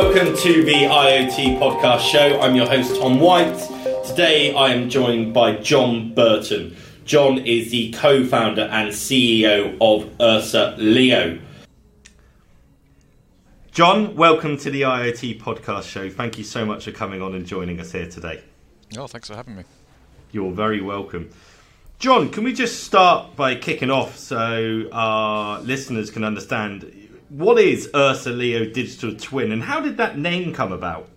welcome to the IoT podcast show. I'm your host, Tom White. Today I am joined by John Burton. John is the co founder and CEO of Ursa Leo. John, welcome to the IoT podcast show. Thank you so much for coming on and joining us here today. Oh, thanks for having me. You're very welcome. John, can we just start by kicking off so our listeners can understand what is Ursa Leo Digital Twin and how did that name come about?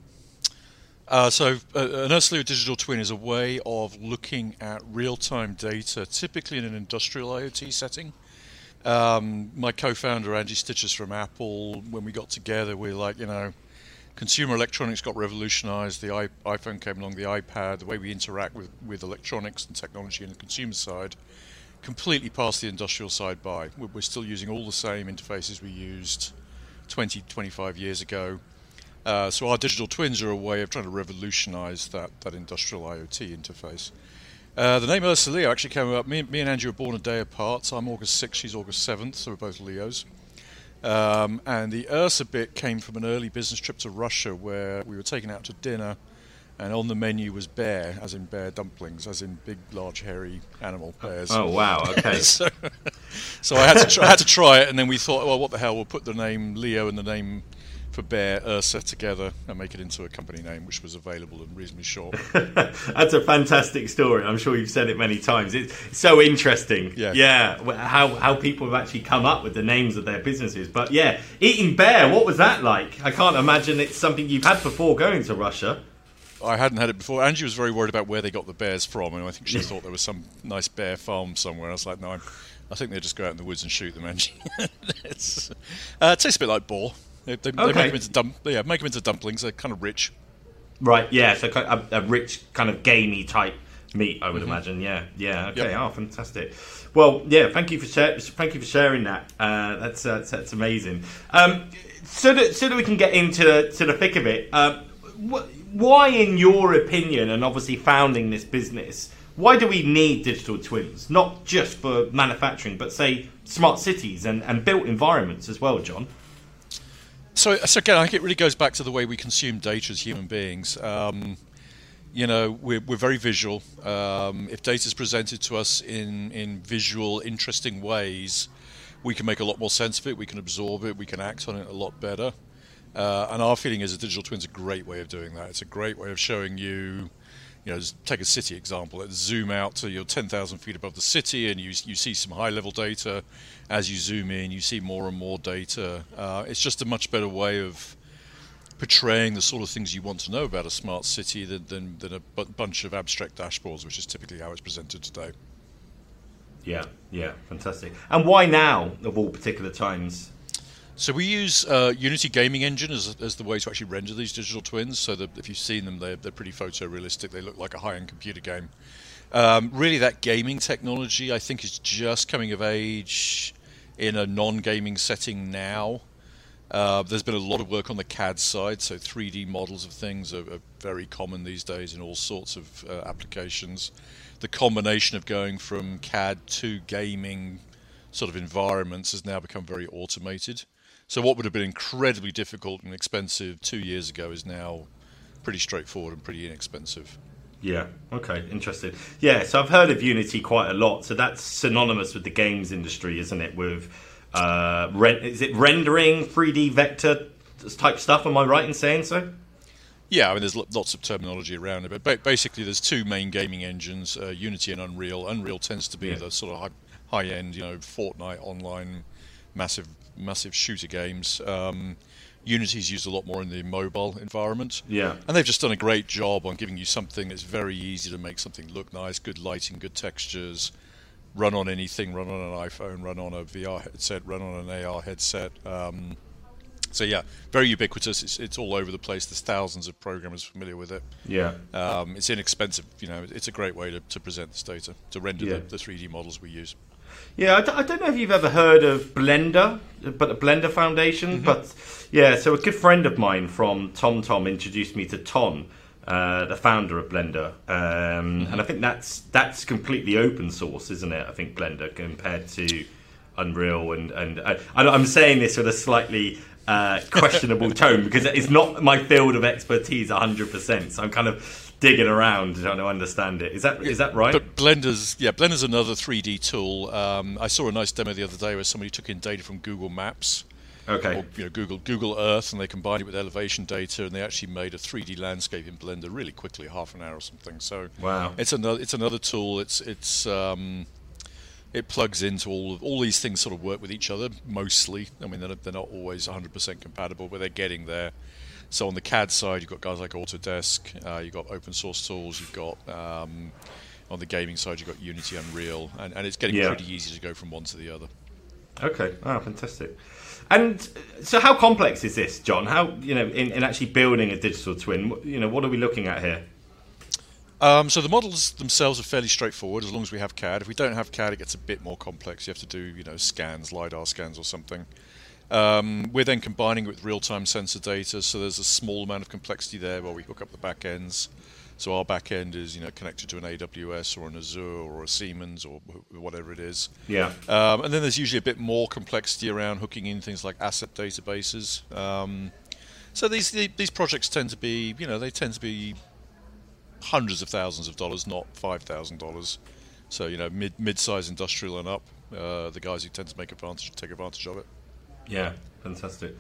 Uh, so, uh, an Ursa Leo digital twin is a way of looking at real time data, typically in an industrial IoT setting. Um, my co founder, Andy Stitches from Apple, when we got together, we were like, you know, consumer electronics got revolutionized, the iPhone came along, the iPad, the way we interact with, with electronics and technology on the consumer side completely passed the industrial side by. We're still using all the same interfaces we used 20, 25 years ago. Uh, so our digital twins are a way of trying to revolutionize that, that industrial IoT interface. Uh, the name Ursa Leo actually came up. Me, me, and Andrew were born a day apart. So I'm August 6th, she's August 7th, so we're both Leos. Um, and the Ursa bit came from an early business trip to Russia where we were taken out to dinner and on the menu was bear, as in bear dumplings, as in big, large, hairy animal bears. Oh wow! Okay. so, so I had to try, I had to try it, and then we thought, well, what the hell? We'll put the name Leo and the name for bear Ursa together and make it into a company name, which was available and reasonably short. That's a fantastic story. I'm sure you've said it many times. It's so interesting. Yeah. Yeah. How how people have actually come up with the names of their businesses. But yeah, eating bear. What was that like? I can't imagine it's something you've had before going to Russia. I hadn't had it before. Angie was very worried about where they got the bears from, and I think she thought there was some nice bear farm somewhere. I was like, no, I'm, i think they just go out in the woods and shoot them, Angie. uh, it tastes a bit like boar. They, they, okay. they, make them into dump, yeah, make them into dumplings. They're kind of rich. Right. Yeah. So a, a rich, kind of gamey type meat, I would mm-hmm. imagine. Yeah. Yeah. Okay. Yep. Oh, fantastic. Well, yeah. Thank you for share, thank you for sharing that. Uh, that's, uh, that's, amazing. Um, so that so that we can get into to the thick of it. Um, what, why, in your opinion, and obviously founding this business, why do we need digital twins? Not just for manufacturing, but say smart cities and, and built environments as well, John. So, so again, I think it really goes back to the way we consume data as human beings. Um, you know, we're, we're very visual. Um, if data is presented to us in, in visual, interesting ways, we can make a lot more sense of it. We can absorb it. We can act on it a lot better. Uh, and our feeling is a digital twin is a great way of doing that. It's a great way of showing you, you know, take a city example. Let's zoom out to your 10,000 feet above the city, and you you see some high level data. As you zoom in, you see more and more data. Uh, it's just a much better way of portraying the sort of things you want to know about a smart city than than, than a b- bunch of abstract dashboards, which is typically how it's presented today. Yeah, yeah, fantastic. And why now, of all particular times? So we use uh, Unity Gaming Engine as, as the way to actually render these digital twins. So that if you've seen them, they're, they're pretty photorealistic. They look like a high-end computer game. Um, really, that gaming technology, I think, is just coming of age in a non-gaming setting now. Uh, there's been a lot of work on the CAD side, so 3D models of things are, are very common these days in all sorts of uh, applications. The combination of going from CAD to gaming sort of environments has now become very automated. So what would have been incredibly difficult and expensive two years ago is now pretty straightforward and pretty inexpensive. Yeah. Okay. Interesting. Yeah. So I've heard of Unity quite a lot. So that's synonymous with the games industry, isn't it? With uh, is it rendering, 3D vector type stuff? Am I right in saying so? Yeah, I mean, there's lots of terminology around it, but basically, there's two main gaming engines: uh, Unity and Unreal. Unreal tends to be yeah. the sort of high, high-end, you know, Fortnite online, massive massive shooter games. Um, Unity's used a lot more in the mobile environment. Yeah. And they've just done a great job on giving you something that's very easy to make something look nice, good lighting, good textures, run on anything, run on an iPhone, run on a VR headset, run on an AR headset. Um, so yeah, very ubiquitous. It's, it's all over the place. There's thousands of programmers familiar with it. Yeah. Um, it's inexpensive. You know, it's a great way to, to present this data, to render yeah. the, the 3D models we use. Yeah, I d- I don't know if you've ever heard of Blender, but the Blender Foundation. Mm-hmm. But yeah, so a good friend of mine from TomTom introduced me to Ton, uh, the founder of Blender, um, mm-hmm. and I think that's that's completely open source, isn't it? I think Blender compared to Unreal and and uh, I, am saying this with a slightly uh, questionable tone because it's not my field of expertise 100%. So I'm kind of digging around trying to understand it. Is that is that right? But Blender's yeah, Blender's another 3D tool. Um, I saw a nice demo the other day where somebody took in data from Google Maps. Okay. Or, you know, Google Google Earth, and they combined it with elevation data, and they actually made a 3D landscape in Blender really quickly, half an hour or something. So wow, it's another it's another tool. It's it's um, it plugs into all of, all these things sort of work with each other mostly. I mean, they're, they're not always 100% compatible, but they're getting there. So on the CAD side, you've got guys like Autodesk, uh, you've got open source tools, you've got um, on the gaming side, you've got Unity, Unreal, and, and it's getting yeah. pretty easy to go from one to the other. Okay, oh, fantastic. And so, how complex is this, John? How you know in, in actually building a digital twin? You know, what are we looking at here? Um, so the models themselves are fairly straightforward as long as we have CAD. If we don't have CAD, it gets a bit more complex. You have to do, you know, scans, lidar scans, or something. Um, we're then combining it with real-time sensor data, so there's a small amount of complexity there where we hook up the back ends. So our back end is, you know, connected to an AWS or an Azure or a Siemens or whatever it is. Yeah. Um, and then there's usually a bit more complexity around hooking in things like asset databases. Um, so these these projects tend to be, you know, they tend to be hundreds of thousands of dollars, not five thousand dollars. So you know, mid mid-sized industrial and up, uh, the guys who tend to make advantage, take advantage of it. Yeah, fantastic.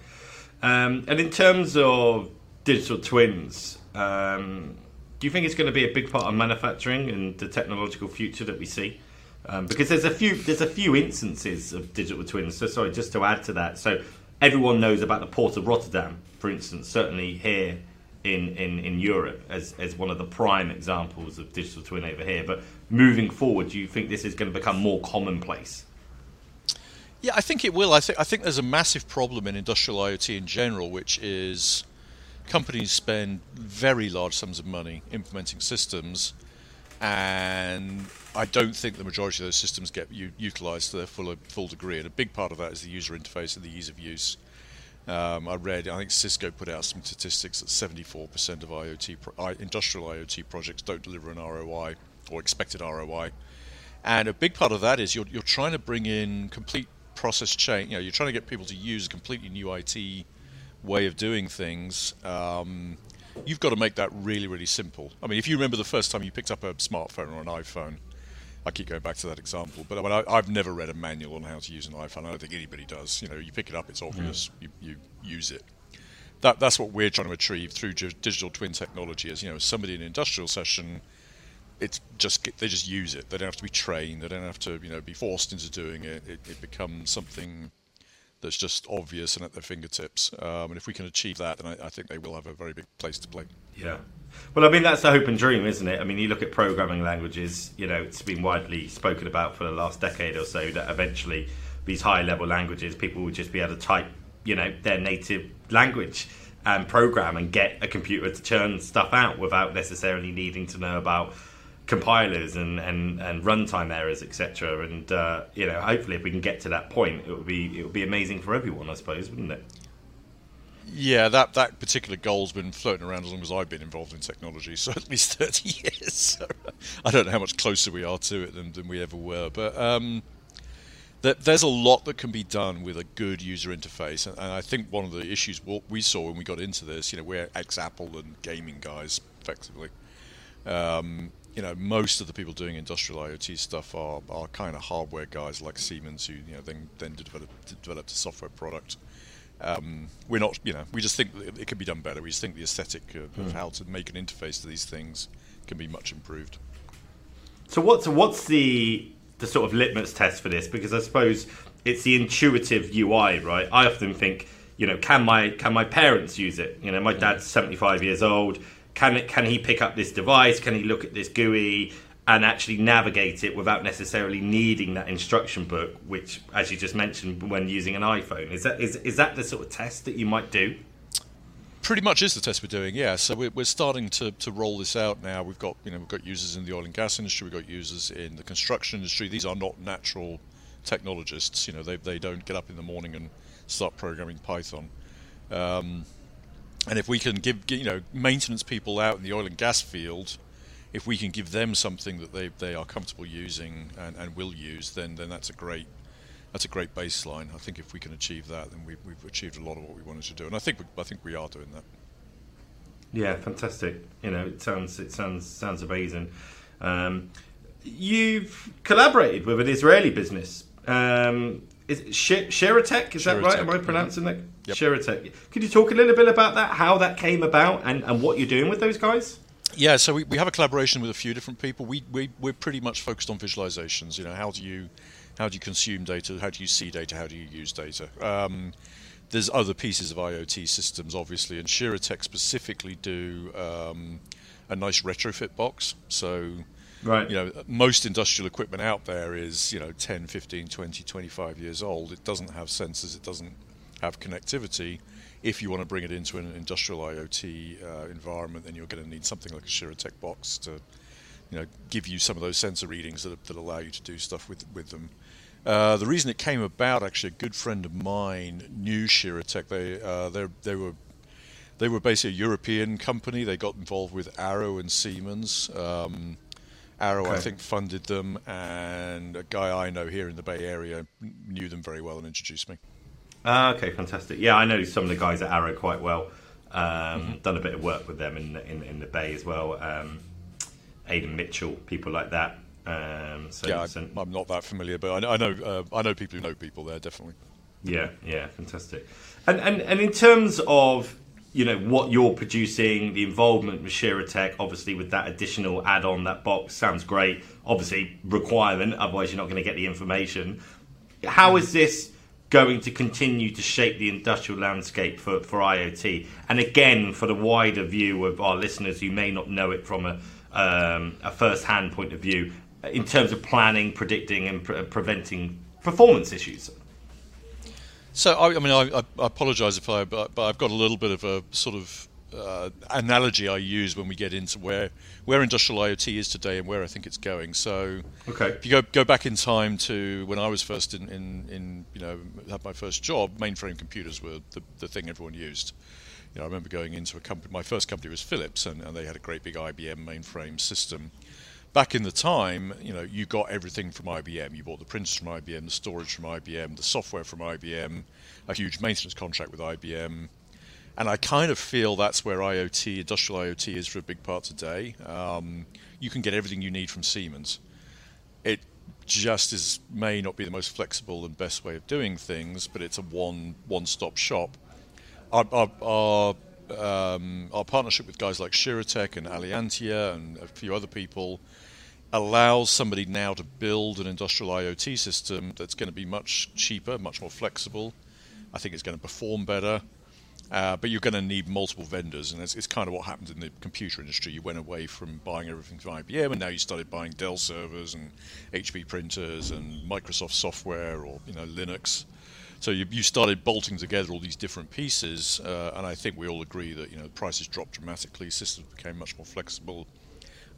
Um, and in terms of digital twins, um, do you think it's going to be a big part of manufacturing and the technological future that we see? Um, because there's a few there's a few instances of digital twins. So sorry, just to add to that. So everyone knows about the port of Rotterdam, for instance. Certainly here in, in, in Europe as, as one of the prime examples of digital twin over here. But moving forward, do you think this is going to become more commonplace? Yeah, I think it will. I think I think there's a massive problem in industrial IoT in general, which is companies spend very large sums of money implementing systems, and I don't think the majority of those systems get u- utilized to their full full degree. And a big part of that is the user interface and the ease of use. Um, I read, I think Cisco put out some statistics that 74% of IoT pro- industrial IoT projects don't deliver an ROI or expected ROI, and a big part of that is you're you're trying to bring in complete process change. You know, you're trying to get people to use a completely new IT way of doing things. Um, you've got to make that really really simple. I mean, if you remember the first time you picked up a smartphone or an iPhone I keep going back to that example, but I mean, I, have never read a manual on how to use an iPhone. I don't think anybody does. You know, you pick it up, it's obvious, mm. you, you use it. That, that's what we're trying to achieve through digital twin technology. Is you know, somebody in an industrial session, it's just they just use it. They don't have to be trained. They don't have to you know be forced into doing it. It, it becomes something that's just obvious and at their fingertips. Um, and if we can achieve that, then I, I think they will have a very big place to play. Yeah. Well, I mean, that's the hope and dream, isn't it? I mean, you look at programming languages, you know, it's been widely spoken about for the last decade or so that eventually these high level languages, people will just be able to type, you know, their native language and program and get a computer to churn stuff out without necessarily needing to know about compilers and, and, and runtime errors, etc. And, uh, you know, hopefully if we can get to that point, it would be, it would be amazing for everyone, I suppose, wouldn't it? Yeah, that, that particular goal's been floating around as long as I've been involved in technology, so at least 30 years. I don't know how much closer we are to it than, than we ever were. But um, there's a lot that can be done with a good user interface. And, and I think one of the issues we saw when we got into this, you know, we're ex Apple and gaming guys, effectively. Um, you know, most of the people doing industrial IoT stuff are, are kind of hardware guys like Siemens, who you know then then developed developed a software product. Um, we're not, you know, we just think it can be done better. We just think the aesthetic of, mm. of, how to make an interface to these things can be much improved. So what's what's the the sort of litmus test for this? Because I suppose it's the intuitive UI, right? I often think, you know, can my can my parents use it? You know, my dad's seventy five years old. Can can he pick up this device? Can he look at this GUI? and actually navigate it without necessarily needing that instruction book, which, as you just mentioned, when using an iPhone, is that is is that the sort of test that you might do? Pretty much is the test we're doing, yeah. So we're, we're starting to, to roll this out now. We've got you know we've got users in the oil and gas industry, we've got users in the construction industry. These are not natural technologists. You know they they don't get up in the morning and start programming Python. Um, and if we can give you know maintenance people out in the oil and gas field if we can give them something that they, they are comfortable using and, and will use, then then that's a great that's a great baseline. I think if we can achieve that, then we've, we've achieved a lot of what we wanted to do, and I think we, I think we are doing that. Yeah, fantastic. You know, it sounds it sounds sounds amazing. Um, you've collaborated with an Israeli business. Um, is it Sh- Shiratech? Is that right? Am I pronouncing that? Yep. Shiratech. Could you talk a little bit about that? How that came about, and, and what you're doing with those guys? Yeah, so we, we have a collaboration with a few different people. We, we we're pretty much focused on visualizations. You know, how do you how do you consume data? How do you see data? How do you use data? Um, there's other pieces of IoT systems, obviously, and Shiratech specifically do um, a nice retrofit box. So, right. you know, most industrial equipment out there is, you know, 10, 15, 20, 25 years old. It doesn't have sensors. It doesn't have connectivity. If you want to bring it into an industrial IoT uh, environment, then you're going to need something like a Shiratech box to, you know, give you some of those sensor readings that, that allow you to do stuff with with them. Uh, the reason it came about, actually, a good friend of mine knew Shiratech. They uh, they they were they were basically a European company. They got involved with Arrow and Siemens. Um, Arrow, okay. I think, funded them, and a guy I know here in the Bay Area knew them very well and introduced me. Ah, okay, fantastic. Yeah, I know some of the guys at Arrow quite well. Um, mm-hmm. Done a bit of work with them in in, in the Bay as well. Um, Aidan Mitchell, people like that. Um, so, yeah, so, I'm not that familiar, but I, I know uh, I know people who know people there definitely. Yeah, yeah, fantastic. And and and in terms of you know what you're producing, the involvement with Shiratech, obviously with that additional add-on, that box sounds great. Obviously requirement, otherwise you're not going to get the information. How is this going to continue to shape the industrial landscape for, for IoT? And again, for the wider view of our listeners who may not know it from a um, a first-hand point of view, in terms of planning, predicting, and pre- preventing performance issues? So, I, I mean, I, I apologise if I, but, but, I've got a little bit of a sort of uh, analogy I use when we get into where where industrial IoT is today and where I think it's going. So, okay. if you go go back in time to when I was first in, in, in you know had my first job, mainframe computers were the, the thing everyone used. You know, I remember going into a company. My first company was Philips, and, and they had a great big IBM mainframe system back in the time, you know, you got everything from IBM. You bought the printers from IBM, the storage from IBM, the software from IBM, a huge maintenance contract with IBM. And I kind of feel that's where IoT, industrial IoT, is for a big part today. Um, you can get everything you need from Siemens. It just is may not be the most flexible and best way of doing things, but it's a one one stop shop. Our, our, our um, our partnership with guys like Shiratech and Aliantia and a few other people allows somebody now to build an industrial IoT system that's going to be much cheaper, much more flexible. I think it's going to perform better. Uh, but you're going to need multiple vendors, and it's, it's, kind of what happened in the computer industry. You went away from buying everything from IBM, and now you started buying Dell servers and HP printers and Microsoft software or you know Linux. So you, you started bolting together all these different pieces, uh, and I think we all agree that you know prices dropped dramatically, systems became much more flexible.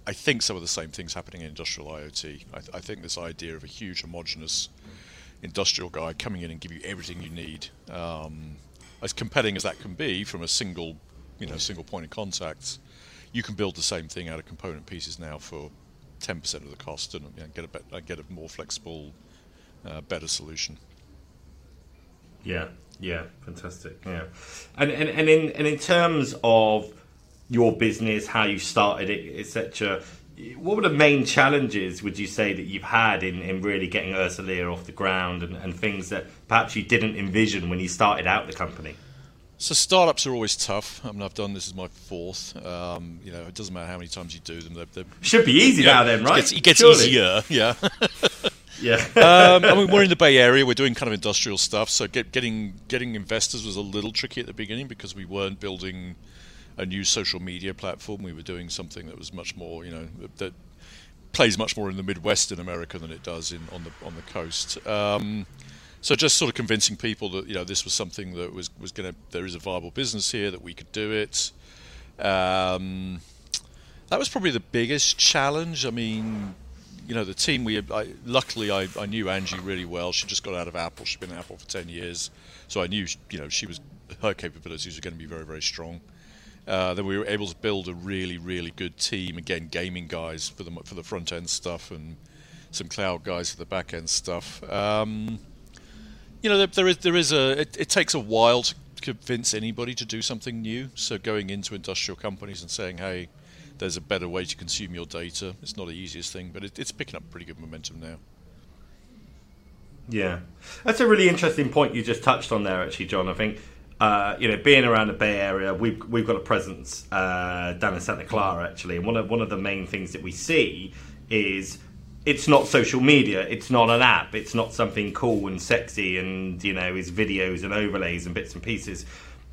I think some of the same things happening in industrial IoT. I, th- I think this idea of a huge homogenous industrial guy coming in and give you everything you need, um, as compelling as that can be from a single, you know, single point of contact, you can build the same thing out of component pieces now for 10% of the cost and get a bet- get a more flexible, uh, better solution. Yeah, yeah, fantastic. Yeah, and and, and in and in terms of your business, how you started it, etc. What were the main challenges, would you say, that you've had in, in really getting UrsaLeo off the ground and, and things that perhaps you didn't envision when you started out the company? So startups are always tough. I mean, I've done this as my fourth. Um, you know, it doesn't matter how many times you do them. They're, they're, Should be easy now, then, right? It gets, it gets easier. Yeah. Yeah. um, I mean, we're in the Bay Area. We're doing kind of industrial stuff. So get, getting getting investors was a little tricky at the beginning because we weren't building a new social media platform. We were doing something that was much more, you know, that plays much more in the Midwest in America than it does in on the on the coast. Um, so just sort of convincing people that you know this was something that was was going to there is a viable business here that we could do it. Um, that was probably the biggest challenge. I mean, you know, the team we I, luckily I, I knew Angie really well. She just got out of Apple. She'd been at Apple for ten years, so I knew you know she was her capabilities were going to be very very strong. Uh, then we were able to build a really really good team. Again, gaming guys for the for the front end stuff and some cloud guys for the back end stuff. Um, You know, there, there is there is a. It, it, takes a while to convince anybody to do something new. So going into industrial companies and saying, "Hey, there's a better way to consume your data," it's not the easiest thing, but it, it's picking up pretty good momentum now. Yeah, that's a really interesting point you just touched on there, actually, John. I think uh, you know, being around the Bay Area, we've we've got a presence uh, down in Santa Clara actually, and one of one of the main things that we see is it's not social media, it's not an app, it's not something cool and sexy, and you know, is videos and overlays and bits and pieces.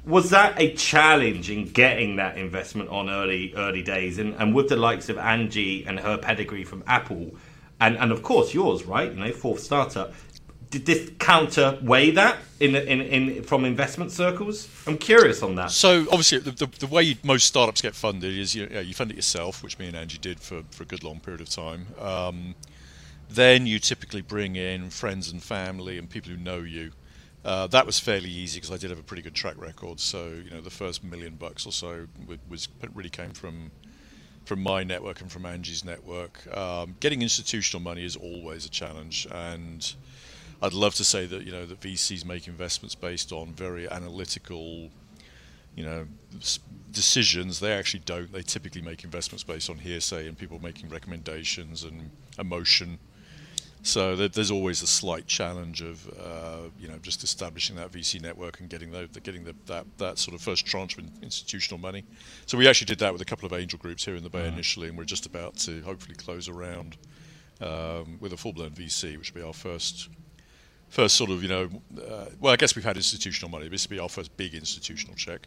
Was that a challenge in getting that investment on early early days, and, and with the likes of Angie and her pedigree from Apple, and and of course yours, right? You know, fourth startup did this counter weigh that in, in, in from investment circles? I'm curious on that. So obviously, the, the, the way most startups get funded is you, you, fund it yourself, which me and Angie did for, for a good long period of time. Um, then you typically bring in friends and family and people who know you. Uh, that was fairly easy because I did have a pretty good track record. So you know, the first million bucks or so was really came from from my network and from Angie's network. Um, getting institutional money is always a challenge, and I'd love to say that you know that VCs make investments based on very analytical, you know, decisions. They actually don't. They typically make investments based on hearsay and people making recommendations and emotion. So there's always a slight challenge of uh, you know just establishing that VC network and getting the, getting the, that that sort of first tranche of institutional money. So we actually did that with a couple of angel groups here in the Bay initially, and we're just about to hopefully close around um, with a full blown VC, which will be our first first sort of, you know, uh, well, I guess we've had institutional money. but This will be our first big institutional check.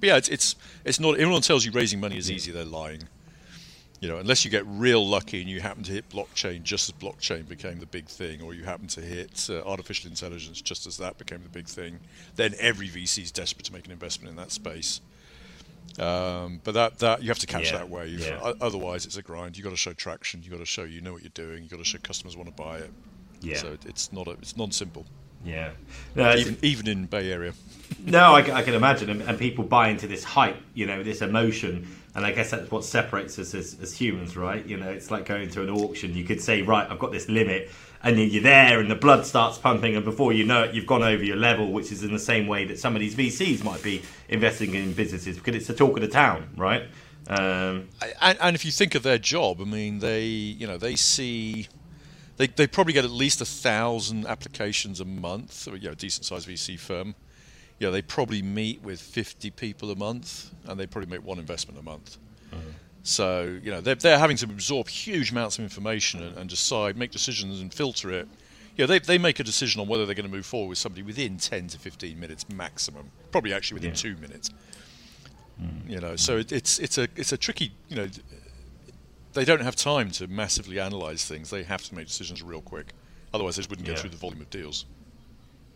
But yeah, it's it's, it's not. Everyone tells you raising money is easy. They're lying. You know, unless you get real lucky and you happen to hit blockchain just as blockchain became the big thing, or you happen to hit uh, artificial intelligence just as that became the big thing, then every VC is desperate to make an investment in that space. Um, but that, that you have to catch yeah, that wave. Yeah. Otherwise, it's a grind. You have got to show traction. You have got to show you know what you're doing. You have got to show customers want to buy it. Yeah. So it's not a, it's non-simple. Yeah. No, even even in Bay Area. no, I, I, can imagine, and, and, people buy into this hype, you know, this emotion, and I guess that's what separates us as, as, humans, right? You know, it's like going to an auction. You could say, right, I've got this limit, and then you're there, and the blood starts pumping, and before you know it, you've gone over your level, which is in the same way that some of these VCs might be investing in businesses because it's the talk of the town, right? Um, and, and if you think of their job, I mean, they, you know, they see they, they probably get at least a thousand applications a month. You know, a decent sized VC firm. You know, they probably meet with 50 people a month, and they probably make one investment a month. Mm-hmm. So you know, they're, they're having to absorb huge amounts of information and, and decide, make decisions, and filter it. You know, they, they make a decision on whether they're going to move forward with somebody within 10 to 15 minutes maximum, probably actually within yeah. two minutes. Mm. You know, so it, it's it's a it's a tricky you know they don't have time to massively analyze things. They have to make decisions real quick. Otherwise, they just wouldn't get yeah. through the volume of deals.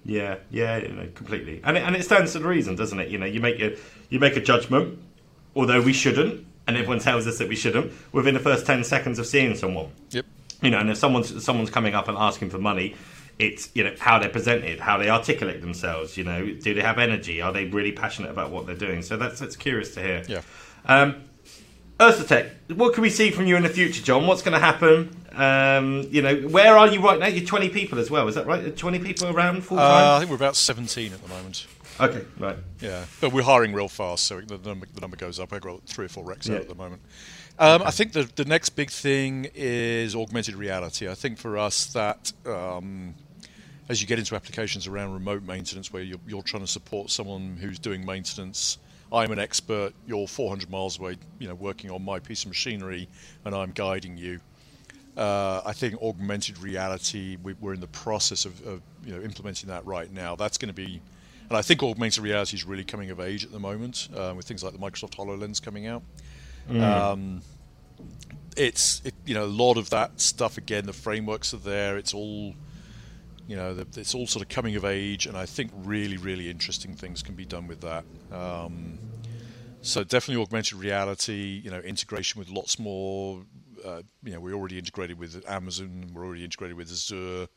Yeah, yeah, you know, completely. And it, and it stands to the reason, doesn't it? You know, you make a you make a judgment, although we shouldn't, and everyone tells us that we shouldn't, within the first ten seconds of seeing someone. Yep. You know, and if someone's someone's coming up and asking for money, it's you know how they're presented, how they articulate themselves. You know, do they have energy? Are they really passionate about what they're doing? So that's that's curious to hear. Yeah. Um, Urstatech, what can we see from you in the future, John? What's going to happen? Um, you know, where are you right now? You're 20 people as well, is that right? 20 people around full time? Uh, I think we're about 17 at the moment. Okay, right. Yeah, but we're hiring real fast, so the number, the number goes up. I've got three or four recs yeah. out at the moment. Um, okay. I think the, the next big thing is augmented reality. I think for us that um, as you get into applications around remote maintenance where you're, you're trying to support someone who's doing maintenance – I'm an expert, you're 400 miles away, you know, working on my piece of machinery, and I'm guiding you. Uh, I think augmented reality, we, are in the process of, of, you know, implementing that right now. That's going to be, and I think augmented reality is really coming of age at the moment uh, with things like the Microsoft HoloLens coming out. Mm. Um, it's, it, you know, a lot of that stuff, again, the frameworks are there, it's all you know, it's all sort of coming of age, and I think really, really interesting things can be done with that. Um, so definitely augmented reality, you know, integration with lots more. Uh, you know, we're already integrated with Amazon, we're already integrated with Azure.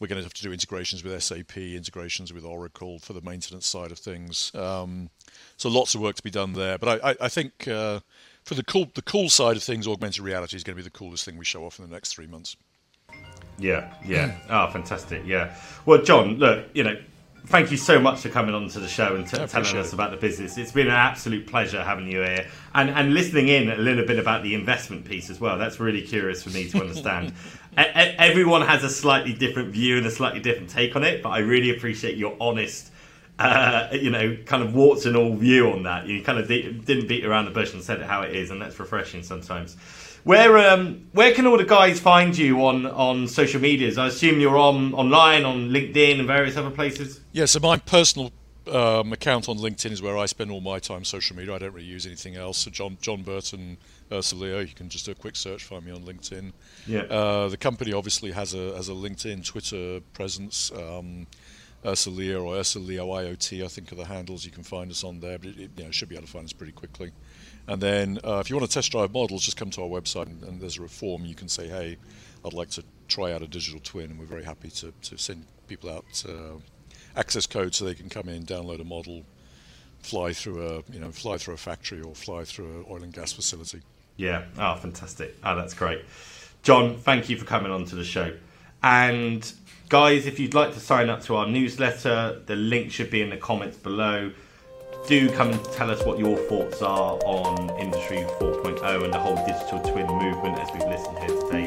We're going to have to do integrations with SAP, integrations with Oracle for the maintenance side of things. Um, so lots of work to be done there. But I, I, I think uh, for the cool, the cool side of things, augmented reality is going to be the coolest thing we show off in the next three months. Yeah, yeah. oh, fantastic. Yeah. Well, John, look, you know, thank you so much for coming on to the show and t- telling us about the business. It's been an absolute pleasure having you here and, and listening in a little bit about the investment piece as well. That's really curious for me to understand. e- e- everyone has a slightly different view and a slightly different take on it, but I really appreciate your honest. Uh, you know, kind of warts and all view on that. You kind of di- didn't beat around the bush and said it how it is, and that's refreshing sometimes. Where um, where can all the guys find you on, on social medias? I assume you're on online on LinkedIn and various other places. Yeah, so my personal um, account on LinkedIn is where I spend all my time social media. I don't really use anything else. So John John Burton UrsaLeo, you can just do a quick search, find me on LinkedIn. Yeah. Uh, the company obviously has a has a LinkedIn, Twitter presence. Um, UrsaLeo or UrsaLeo IoT, I think are the handles you can find us on there. But it, it, you know, should be able to find us pretty quickly. And then uh, if you want to test drive models, just come to our website and, and there's a form. You can say, hey, I'd like to try out a digital twin, and we're very happy to, to send people out uh, access code so they can come in, download a model, fly through a you know fly through a factory or fly through an oil and gas facility. Yeah. Oh, fantastic. Oh, that's great. John, thank you for coming on to the show. And guys, if you'd like to sign up to our newsletter, the link should be in the comments below. Do come and tell us what your thoughts are on Industry 4.0 and the whole digital twin movement as we've listened here today